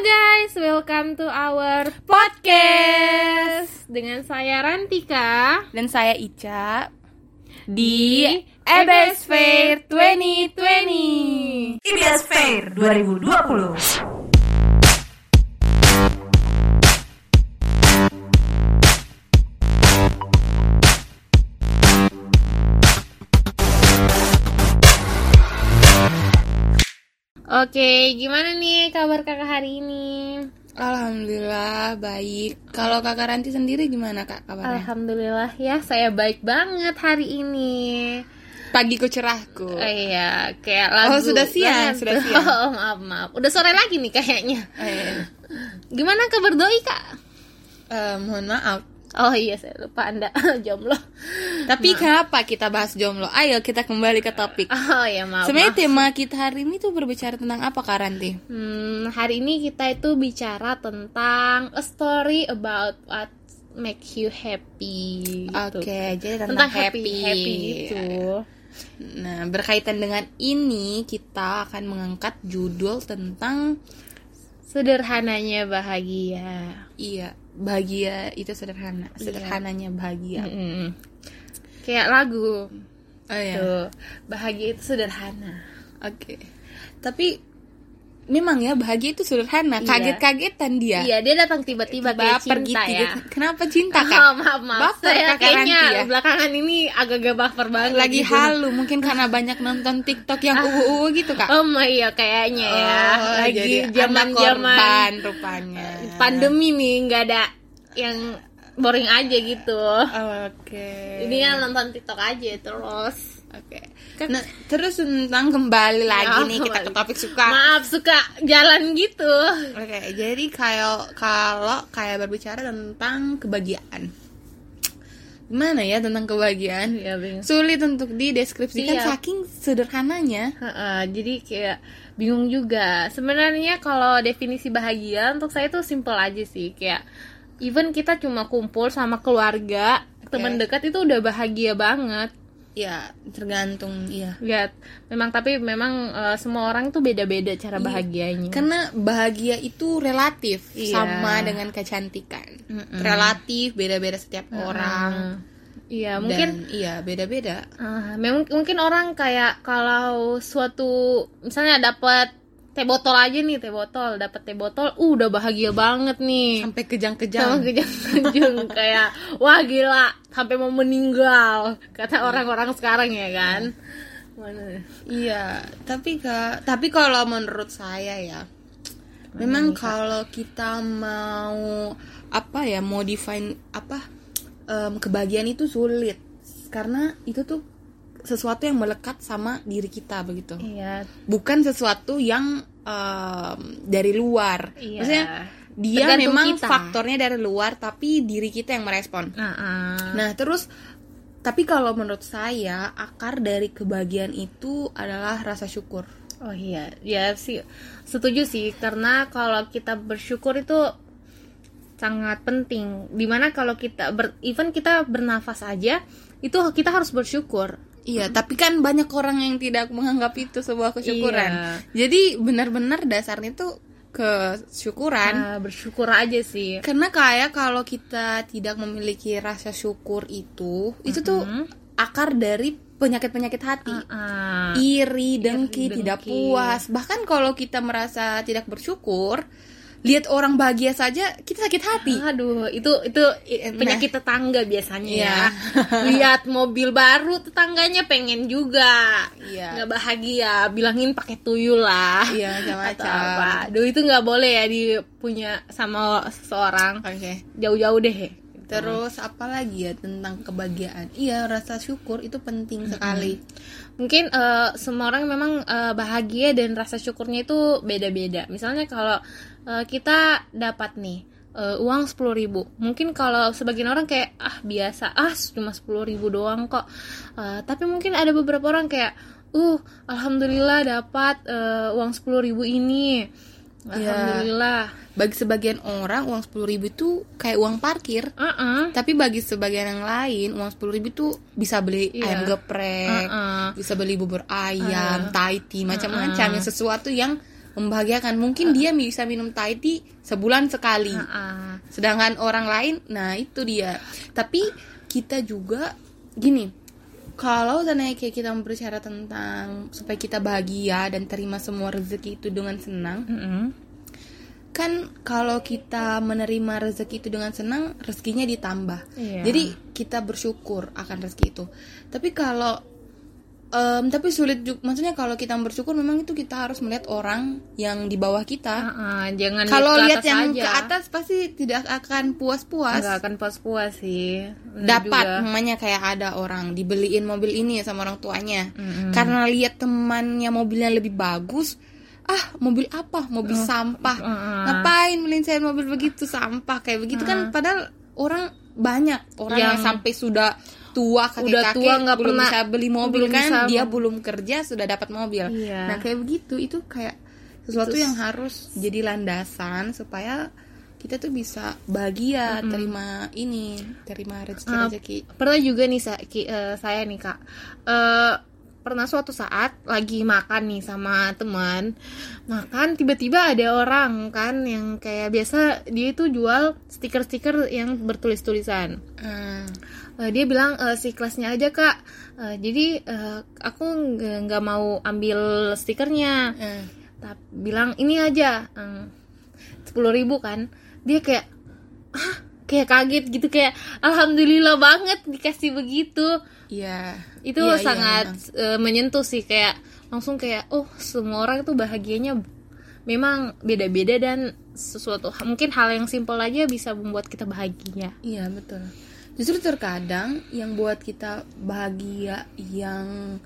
guys, welcome to our podcast. Dengan saya Rantika. Dan saya Ica. Di EBS Fair 2020. IBS Fair 2020. Oke, gimana nih kabar kakak hari ini? Alhamdulillah baik. Kalau kakak Ranti sendiri gimana kak kabarnya? Alhamdulillah ya, saya baik banget hari ini. Pagiku cerahku. Oh iya, kayak lagu. Oh, sudah siang, banget. sudah siang. Oh, maaf, maaf. Udah sore lagi nih kayaknya. Oh, iya. Gimana kabar doi, Kak? Eh, mohon maaf. Oh iya, saya lupa Anda jomblo. Tapi kenapa kita bahas jomblo? Ayo kita kembali ke topik. Oh iya, maaf. Sebenarnya maaf. tema kita hari ini tuh berbicara tentang apa kak Ranti? Hmm, hari ini kita itu bicara tentang a story about what make you happy. Oke, gitu. jadi tentang, Tentang happy. happy, happy gitu. Nah, berkaitan dengan ini kita akan mengangkat judul tentang Sederhananya bahagia. iya bahagia itu sederhana, Iya. sederhananya bahagia. Mm-mm. Kayak lagu. Oh iya. Tuh, bahagia itu sederhana. Oke. Tapi memang ya bahagia itu sederhana, Iya. kaget-kagetan dia. Iya, dia datang tiba-tiba kayak cinta gitu. ya. Kenapa cinta kak? Oh, maaf, maaf. Baper Saya kayaknya ya? belakangan ini agak-agak baper banget. Lagi gitu. halu mungkin karena banyak nonton TikTok yang uwu gitu kak. Oh my iya kayaknya ya. Oh, Lagi jadi Anda zaman-zaman rupanya. pandemi nih nggak ada yang boring aja gitu. Oke. Ini yang nonton TikTok aja terus. Oke. Nah, terus tentang kembali lagi Oh, nih kita ke topik suka. Maaf suka jalan gitu. Oke, jadi kayak kalau kayak berbicara tentang kebahagiaan. Gimana ya tentang kebahagiaan? Ya bingung. Sulit untuk dideskripsikan Iya. saking sederhananya. Heeh, jadi kayak bingung juga. Sebenarnya kalau definisi bahagia untuk saya tuh simple aja sih. Kayak even kita cuma kumpul sama keluarga, teman dekat itu udah bahagia banget. Ya, tergantung iya. Lihat, memang tapi memang eh, semua orang tuh beda-beda cara bahagianya. Karena bahagia itu relatif Iya. sama dengan kecantikan. Relatif beda-beda setiap orang. Iya, mungkin Dan iya, beda-beda. ah, memang mungkin orang kayak kalau suatu misalnya dapat teh botol aja nih, teh botol, dapat teh botol, uh, udah bahagia banget nih. Sampai kejang-kejang. kejang-kejang kayak wah gila sampai mau meninggal kata orang-orang sekarang ya kan. Mana? Iya, tapi kak, tapi kalau menurut saya ya, memang kalau kita mau apa ya, mau define apa em, kebahagiaan itu sulit karena itu tuh sesuatu yang melekat sama diri kita begitu, Iya, bukan sesuatu yang em, dari luar. Iya. Maksudnya dia Tergantung memang kita. faktornya dari luar, tapi diri kita yang merespon. nah, ah. Nah, terus tapi kalau menurut saya akar dari kebahagiaan itu adalah rasa syukur. Oh iya, ya sih setuju sih karena kalau kita bersyukur itu sangat penting. Di mana kalau kita ber, even kita bernafas aja itu kita harus bersyukur. Iya, tapi kan banyak orang yang tidak menganggap itu sebuah kesyukuran. Iya. Jadi benar-benar dasarnya tuh kesyukuran. Nah, bersyukur aja sih. Karena kayak kalau kita tidak memiliki rasa syukur itu, itu tuh akar dari penyakit-penyakit hati. Ah, iri, dengki, dengki. tidak puas. Bahkan kalau kita merasa tidak bersyukur, lihat orang bahagia saja kita sakit hati. Aduh, itu itu Nah. penyakit tetangga biasanya Iya. ya. Lihat mobil baru tetangganya pengen juga. Iya. Nggak bahagia, bilangin pakai tuyul lah. Iya, Atau macam-macam. apa. Aduh, itu nggak boleh ya dipunya sama seseorang. Oke. Jauh-jauh deh. Terus apa lagi ya tentang kebahagiaan? Iya, rasa syukur itu penting sekali. Mungkin eh, semua orang memang eh, bahagia dan rasa syukurnya itu beda-beda. Misalnya kalau eh, kita dapat nih eh, uang 10.000 ribu, mungkin kalau sebagian orang kayak ah biasa, ah cuma 10.000 ribu doang kok. Eh, tapi mungkin ada beberapa orang kayak, uh alhamdulillah dapat eh, uang 10.000 ribu ini. Iya. Alhamdulillah. Bagi sebagian orang uang 10.000 itu kayak uang parkir. Uh-uh. Tapi bagi sebagian yang lain uang 10.000 itu bisa beli Iya. ayam geprek, Uh-uh. bisa beli bubur ayam, Thai tea, macam-macam yang sesuatu yang membahagiakan mungkin dia bisa minum tea sebulan sekali Ah, sedangkan orang lain nah itu dia tapi kita juga gini kalau seandainya kayak kita berbicara tentang supaya kita bahagia dan terima semua rezeki itu dengan senang mm-mm. kan kalau kita menerima rezeki itu dengan senang rezekinya ditambah Iya. jadi kita bersyukur akan rezeki itu tapi kalau em, tapi sulit juga maksudnya kalau kita bersyukur memang itu kita harus melihat orang yang di bawah kita. Ah, ah, jangan kalau lihat yang atas ke aja. atas pasti tidak akan puas-puas. Nggak akan puas-puas sih. Bener dapat juga. namanya kayak ada orang dibeliin mobil ini sama orang tuanya. Mm-mm. karena lihat temannya mobilnya lebih bagus ah mobil apa? Mobil Oh, sampah. Mm-mm. ngapain beliin saya mobil begitu? Sampah kayak begitu kan? Padahal orang banyak. Orang yang, Yang sampai sudah tua kakek udah tua nggak belum pernah- bisa beli mobil belum kan? bisa dia belum kerja sudah dapat mobil. Iya. nah kayak begitu itu kayak sesuatu Terus- yang harus jadi landasan supaya kita tuh bisa bahagia terima ini terima rezeki Ah, rezeki pernah juga nih sa- ki- eh, saya nih kak. Eh, pernah suatu saat lagi makan nih sama teman makan tiba-tiba ada orang kan yang kayak biasa dia itu jual stiker-stiker yang bertulis tulisan Hmm. Eh, dia bilang eh, si kelasnya aja kak. Eh, jadi eh, aku nggak nggak mau ambil stikernya. Hmm. tapi bilang ini aja. Sepuluh ribu kan. Dia kayak ah kayak kaget gitu kayak alhamdulillah banget dikasih begitu Iya. itu iya, sangat emang. eh, menyentuh sih kayak langsung kayak oh semua orang itu bahagianya memang beda-beda dan sesuatu mungkin hal yang simpel aja bisa membuat kita bahagia Iya betul. Justru terkadang yang buat kita bahagia yang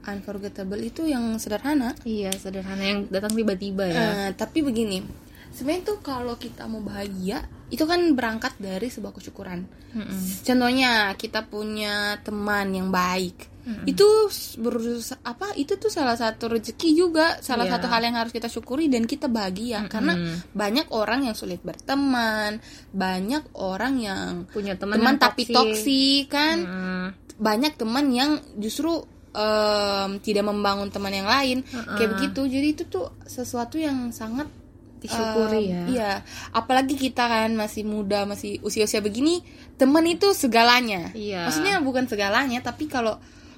unforgettable itu yang sederhana. iya sederhana yang datang tiba-tiba ya Eh, tapi begini, sebenarnya tuh kalau kita mau bahagia itu kan berangkat dari sebuah kesyukuran. Mm-mm. Contohnya kita punya teman yang baik. Itu s- berusaha apa? Itu tuh salah satu rezeki juga, salah Iya. satu hal yang harus kita syukuri dan kita bahagia karena banyak orang yang sulit berteman, banyak orang yang punya teman teman yang tapi toksik kan. Mm. Banyak teman yang justru em, tidak membangun teman yang lain kayak begitu. Jadi itu tuh sesuatu yang sangat Disyukuri em, ya. Iya, apalagi kita kan masih muda, masih usia-usia begini, teman itu segalanya. Iya. Maksudnya bukan segalanya, tapi kalau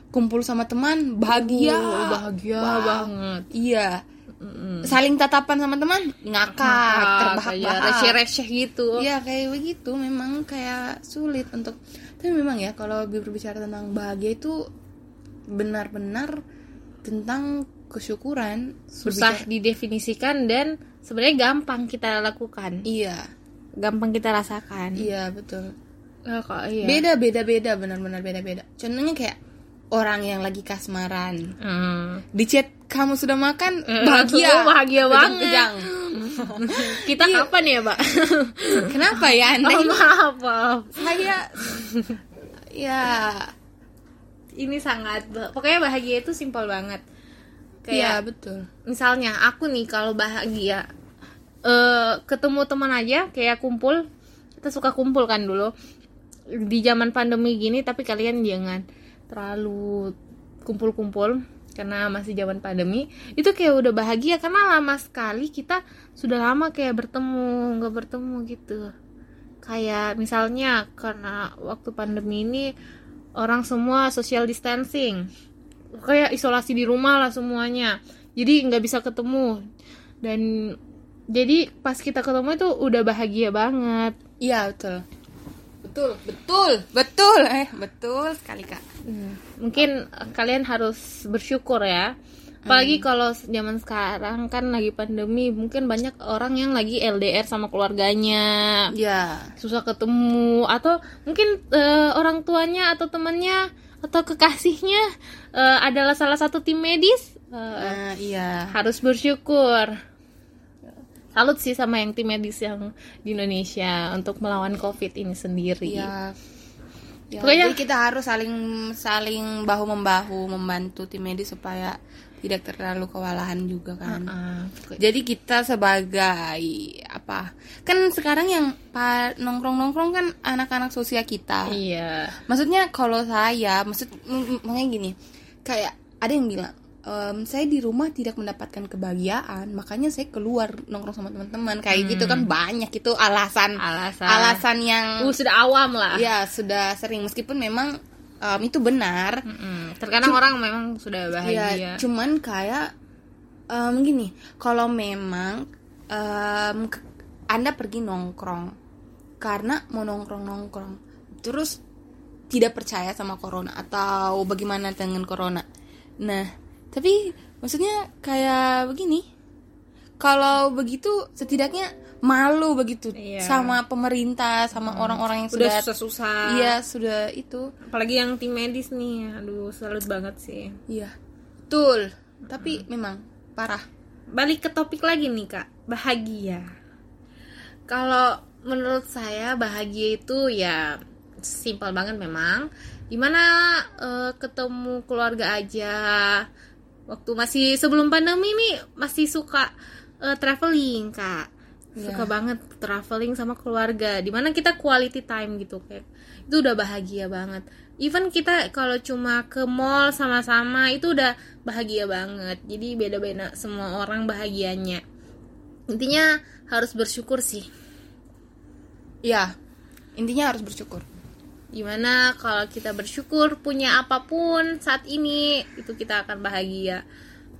kumpul sama teman bahagia, Uh, bahagia banget Iya. Saling tatapan sama teman ngakak, terbahak-bahak. receh-receh gitu Iya kayak begitu memang kayak sulit untuk tapi memang ya kalau berbicara tentang bahagia itu benar-benar tentang kesyukuran susah Berbicara- didefinisikan dan sebenarnya gampang kita lakukan. Iya. Gampang kita rasakan. Iya betul. Eh, kok iya. Beda beda beda. Benar-benar beda beda. Contohnya kayak orang yang lagi kasmaran. Hmm. di chat kamu sudah makan? Eh, bahagia. Oh, bahagia banget. Kejang-kejang. kita kapan ya mbak? Kenapa ya anda oh, maaf maaf. Saya ya. Ini sangat pokoknya bahagia itu simpel banget iya kayak betul. misalnya aku nih kalau bahagia eh ketemu teman aja kayak kumpul kita suka kumpul kan dulu. Di zaman pandemi gini tapi kalian jangan terlalu kumpul-kumpul karena masih zaman pandemi. Itu kayak udah bahagia karena lama sekali kita sudah lama kayak bertemu nggak bertemu gitu. Kayak misalnya karena waktu pandemi ini orang semua social distancing kayak isolasi di rumah lah semuanya. Jadi nggak bisa ketemu. Dan jadi pas kita ketemu itu udah bahagia banget. Iya betul. Betul betul betul. Eh betul sekali kak. Mungkin eh, kalian harus bersyukur ya. Apalagi kalau zaman sekarang kan lagi pandemi mungkin banyak orang yang lagi LDR sama keluarganya. Ya susah ketemu. Atau mungkin eh, orang tuanya atau temannya atau kekasihnya eh, adalah salah satu tim medis Eh, Nah, iya. harus bersyukur. Salut sih sama yang tim medis yang di Indonesia untuk melawan covid ini sendiri. Iya. Ya, Pokoknya- jadi kita harus saling saling bahu membahu membantu tim medis supaya tidak terlalu kewalahan juga kan. Ah, Jadi kita sebagai apa? Kan sekarang yang pa- nongkrong-nongkrong kan anak-anak sosial kita. iya Maksudnya kalau saya, maksud makanya gini, kayak ada yang bilang em, saya di rumah tidak mendapatkan kebahagiaan, makanya saya keluar nongkrong sama teman-teman kayak gitu kan banyak itu alasan Hmm. Alasan. alasan yang Uh, sudah awam lah. ya sudah sering meskipun memang em, itu benar. Mm-mm. Terkadang orang memang sudah Ya, bahagia. cuman kayak em, gini, kalau memang em, ke- Anda pergi nongkrong karena mau nongkrong-nongkrong, terus tidak percaya sama corona atau bagaimana dengan corona. Nah, tapi maksudnya kayak begini. Kalau begitu setidaknya malu begitu Iya. sama pemerintah, sama orang-orang yang Udah sudah susah-susah. Iya, sudah itu. Apalagi yang tim medis nih. Aduh, salut banget sih. Iya. Betul. Tapi memang parah. Balik ke topik lagi nih, Kak. Bahagia. Kalau menurut saya bahagia itu ya simpel banget memang. Di mana eh, ketemu keluarga aja. Waktu masih sebelum pandemi nih masih suka eh, traveling, Kak. Suka banget traveling sama keluarga. Di mana kita quality time gitu kayak itu udah bahagia banget. Even kita kalau cuma ke mall sama-sama itu udah bahagia banget. Jadi beda-beda semua orang bahagianya. Intinya harus bersyukur sih. Iya. Intinya harus bersyukur. Gimana kalau kita bersyukur punya apa pun saat ini itu kita akan bahagia.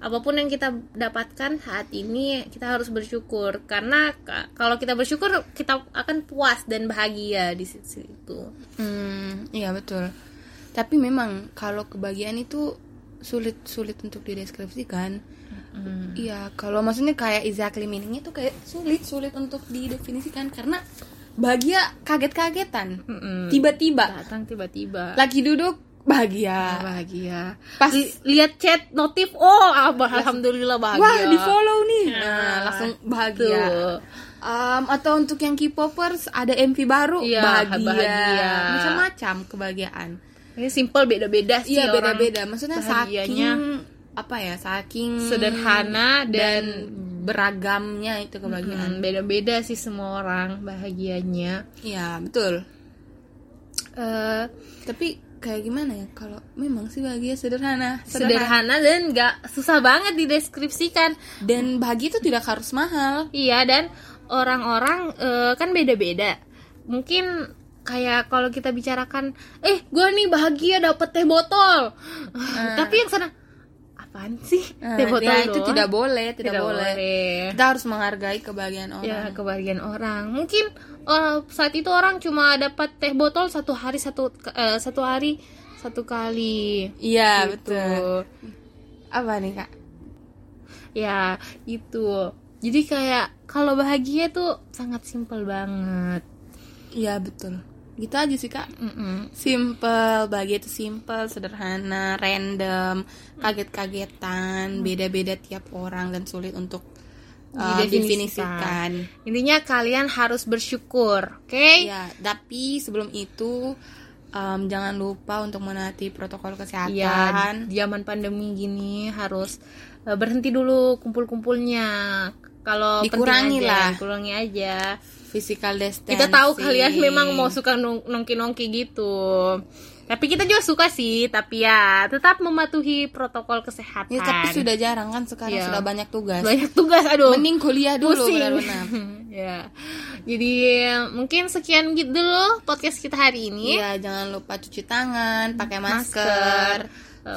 Apa pun yang kita dapatkan saat ini kita harus bersyukur karena ka- kalau kita bersyukur kita akan puas dan bahagia di situ. Hmm, iya betul. Tapi memang kalau kebahagiaan itu sulit sulit untuk dideskripsikan. Iya, kalau maksudnya kayak exactly meaningnya tuh kayak sulit sulit untuk didefinisikan karena bahagia kaget-kagetan. Tiba-tiba Datang tiba-tiba. lagi duduk bahagia. bahagia. Pas- Li- lihat chat notif, oh abah, alhamdulillah bahagia. Wah, di follow nih. Nah, Nah, langsung bahagia. Tuh. Um, atau untuk yang K-popers ada MV baru Iya, bahagia. bahagia. Macam-macam kebahagiaan. Ini simple beda-beda sih Iya orang beda-beda. Maksudnya bahagianya saking apa ya? Saking sederhana dan, beragamnya itu kebahagiaan. Hmm, beda-beda sih semua orang bahagianya. Iya betul. Eh, Tapi kayak gimana ya? Kalau memang sih bahagia sederhana, sederhana dan nggak susah banget dideskripsikan. Dan bahagia itu tidak harus mahal. Iya dan orang-orang eh, kan beda-beda. Mungkin kayak kalau kita bicarakan, eh gue nih bahagia dapet teh botol. Tapi yang sana apaan sih Nah, teh botol ya, itu doang? tidak boleh, tidak, Tidak boleh. boleh. Kita harus menghargai kebahagiaan orang. ya kebahagiaan orang mungkin eh, saat itu orang cuma dapat teh botol satu hari satu eh, satu hari satu kali Iya, Gitu. betul. Apa nih, Kak? ya itu jadi kayak kalau bahagia tuh sangat simpel banget Iya, betul. Gitu aja sih, Kak. Mm-mm. Simple, bahagia itu simple, sederhana, random, kaget-kagetan, beda-beda tiap orang dan sulit untuk uh, Didefinisikan. intinya kalian harus bersyukur oke Ya, tapi sebelum itu um, jangan lupa untuk menaati protokol Iya, kesehatan. di zaman pandemi gini harus eh, berhenti dulu kumpul-kumpulnya. Kalau Dikurangi aja, lah. dikurangi aja. Physical distancing. Kita tahu kalian memang mau suka nong- nongki-nongki gitu. Tapi kita juga suka sih, tapi ya tetap mematuhi protokol kesehatan. Ya, tapi sudah jarang kan sekarang Iya. sudah banyak tugas. banyak tugas, aduh. Mending kuliah dulu benar-benar. ya. Jadi mungkin sekian gitu dulu podcast kita hari ini. Iya, jangan lupa cuci tangan, pakai Masker. masker,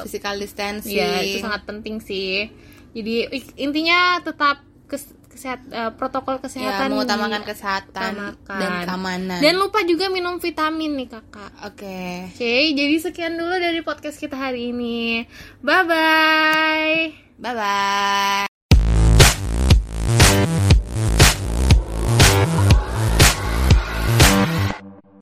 physical distancing. Iya, itu sangat penting sih. Jadi intinya tetap kes- kesehat eh, protokol ya, kesehatan mengutamakan di- kesehatan utamakan. dan keamanan. Dan lupa juga minum vitamin nih kakak. Oke. Oke, jadi sekian dulu dari podcast kita hari ini. Bye bye. Bye bye.